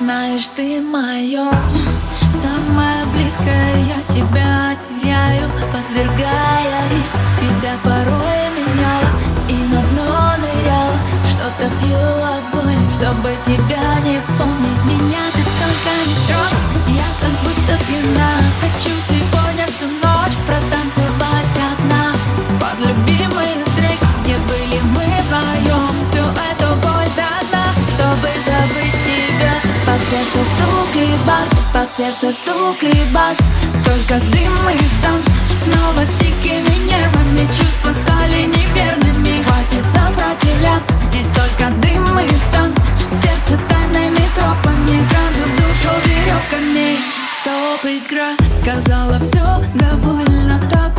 знаешь, ты мое Самое близкое я тебя теряю Подвергая риску себя Под сердце стук и бас. Только дым и танц. Снова с дикими нервами Чувства стали неверными. Хватит сопротивляться. Здесь только дым и танц. Сердце тайными тропами. Сразу душу веревками. Стоп, игра. Сказала все довольно. Так